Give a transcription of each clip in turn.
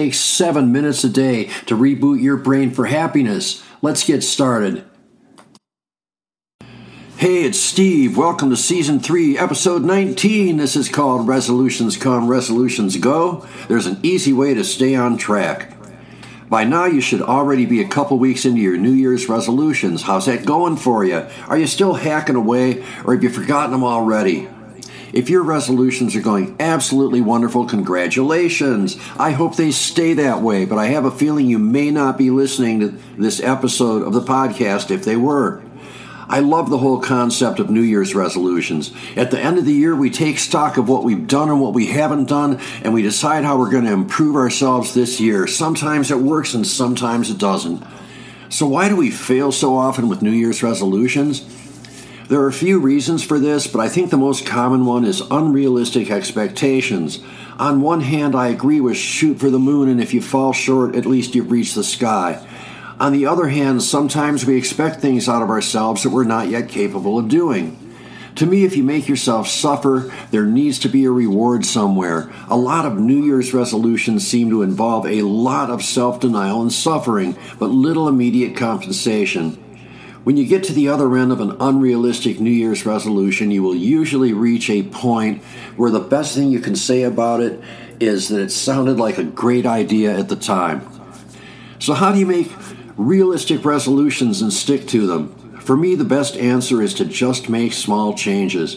takes seven minutes a day to reboot your brain for happiness. Let's get started. Hey, it's Steve. Welcome to Season 3, Episode 19. This is called Resolutions Come, Resolutions Go. There's an easy way to stay on track. By now, you should already be a couple weeks into your New Year's resolutions. How's that going for you? Are you still hacking away, or have you forgotten them already? If your resolutions are going absolutely wonderful, congratulations. I hope they stay that way, but I have a feeling you may not be listening to this episode of the podcast if they were. I love the whole concept of New Year's resolutions. At the end of the year, we take stock of what we've done and what we haven't done, and we decide how we're going to improve ourselves this year. Sometimes it works and sometimes it doesn't. So, why do we fail so often with New Year's resolutions? There are a few reasons for this, but I think the most common one is unrealistic expectations. On one hand, I agree with shoot for the moon, and if you fall short, at least you've reached the sky. On the other hand, sometimes we expect things out of ourselves that we're not yet capable of doing. To me, if you make yourself suffer, there needs to be a reward somewhere. A lot of New Year's resolutions seem to involve a lot of self denial and suffering, but little immediate compensation. When you get to the other end of an unrealistic New Year's resolution, you will usually reach a point where the best thing you can say about it is that it sounded like a great idea at the time. So, how do you make realistic resolutions and stick to them? For me, the best answer is to just make small changes.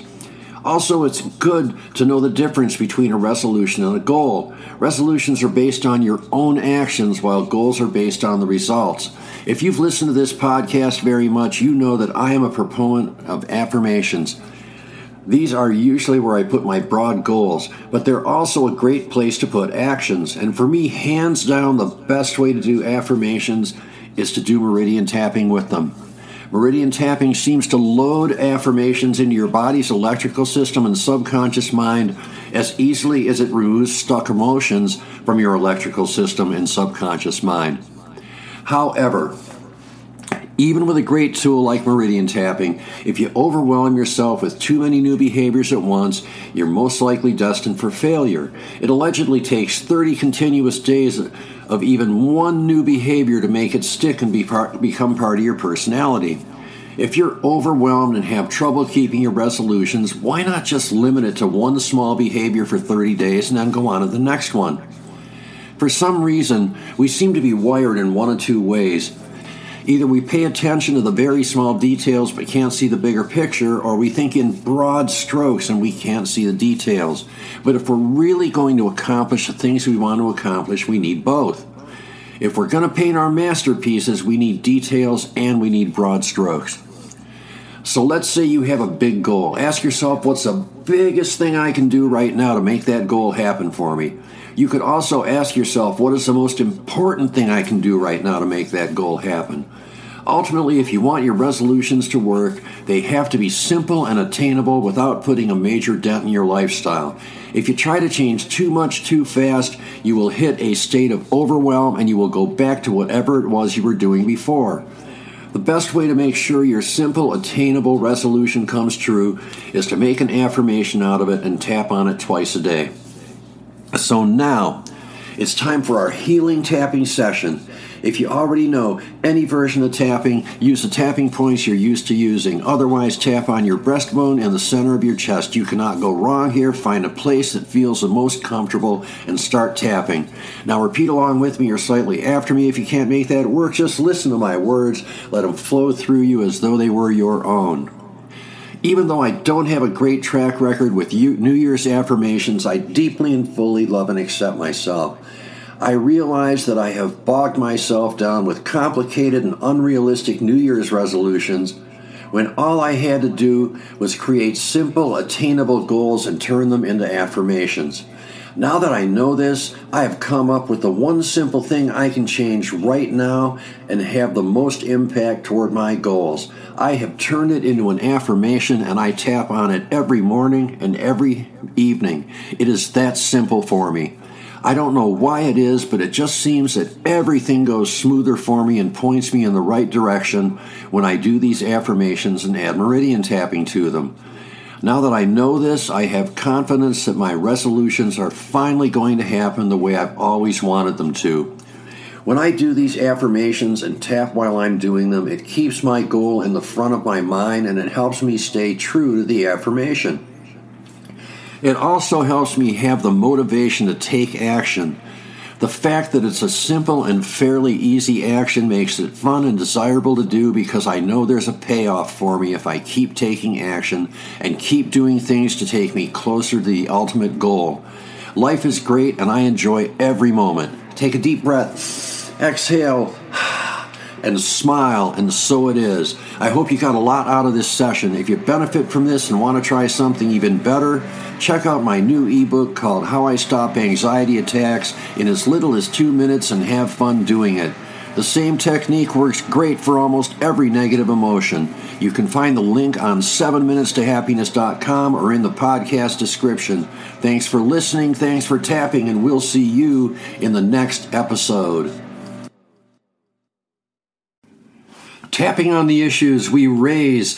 Also, it's good to know the difference between a resolution and a goal. Resolutions are based on your own actions, while goals are based on the results. If you've listened to this podcast very much, you know that I am a proponent of affirmations. These are usually where I put my broad goals, but they're also a great place to put actions. And for me, hands down, the best way to do affirmations is to do meridian tapping with them. Meridian tapping seems to load affirmations into your body's electrical system and subconscious mind as easily as it removes stuck emotions from your electrical system and subconscious mind. However, even with a great tool like meridian tapping, if you overwhelm yourself with too many new behaviors at once, you're most likely destined for failure. It allegedly takes 30 continuous days of even one new behavior to make it stick and be part, become part of your personality. If you're overwhelmed and have trouble keeping your resolutions, why not just limit it to one small behavior for 30 days and then go on to the next one? For some reason, we seem to be wired in one of two ways. Either we pay attention to the very small details but can't see the bigger picture, or we think in broad strokes and we can't see the details. But if we're really going to accomplish the things we want to accomplish, we need both. If we're going to paint our masterpieces, we need details and we need broad strokes. So let's say you have a big goal. Ask yourself, what's the biggest thing I can do right now to make that goal happen for me? You could also ask yourself, what is the most important thing I can do right now to make that goal happen? Ultimately, if you want your resolutions to work, they have to be simple and attainable without putting a major dent in your lifestyle. If you try to change too much too fast, you will hit a state of overwhelm and you will go back to whatever it was you were doing before. The best way to make sure your simple, attainable resolution comes true is to make an affirmation out of it and tap on it twice a day. So now, it's time for our healing tapping session. If you already know any version of tapping, use the tapping points you're used to using. Otherwise, tap on your breastbone and the center of your chest. You cannot go wrong here. Find a place that feels the most comfortable and start tapping. Now, repeat along with me or slightly after me. If you can't make that work, just listen to my words. Let them flow through you as though they were your own. Even though I don't have a great track record with New Year's affirmations, I deeply and fully love and accept myself. I realize that I have bogged myself down with complicated and unrealistic New Year's resolutions when all I had to do was create simple, attainable goals and turn them into affirmations. Now that I know this, I have come up with the one simple thing I can change right now and have the most impact toward my goals. I have turned it into an affirmation and I tap on it every morning and every evening. It is that simple for me. I don't know why it is, but it just seems that everything goes smoother for me and points me in the right direction when I do these affirmations and add meridian tapping to them. Now that I know this, I have confidence that my resolutions are finally going to happen the way I've always wanted them to. When I do these affirmations and tap while I'm doing them, it keeps my goal in the front of my mind and it helps me stay true to the affirmation. It also helps me have the motivation to take action the fact that it's a simple and fairly easy action makes it fun and desirable to do because I know there's a payoff for me if I keep taking action and keep doing things to take me closer to the ultimate goal. Life is great and I enjoy every moment. Take a deep breath, exhale and smile, and so it is. I hope you got a lot out of this session. If you benefit from this and want to try something even better, check out my new ebook called How I Stop Anxiety Attacks in as little as two minutes and have fun doing it. The same technique works great for almost every negative emotion. You can find the link on 7minutestohappiness.com or in the podcast description. Thanks for listening, thanks for tapping, and we'll see you in the next episode. Tapping on the issues we raise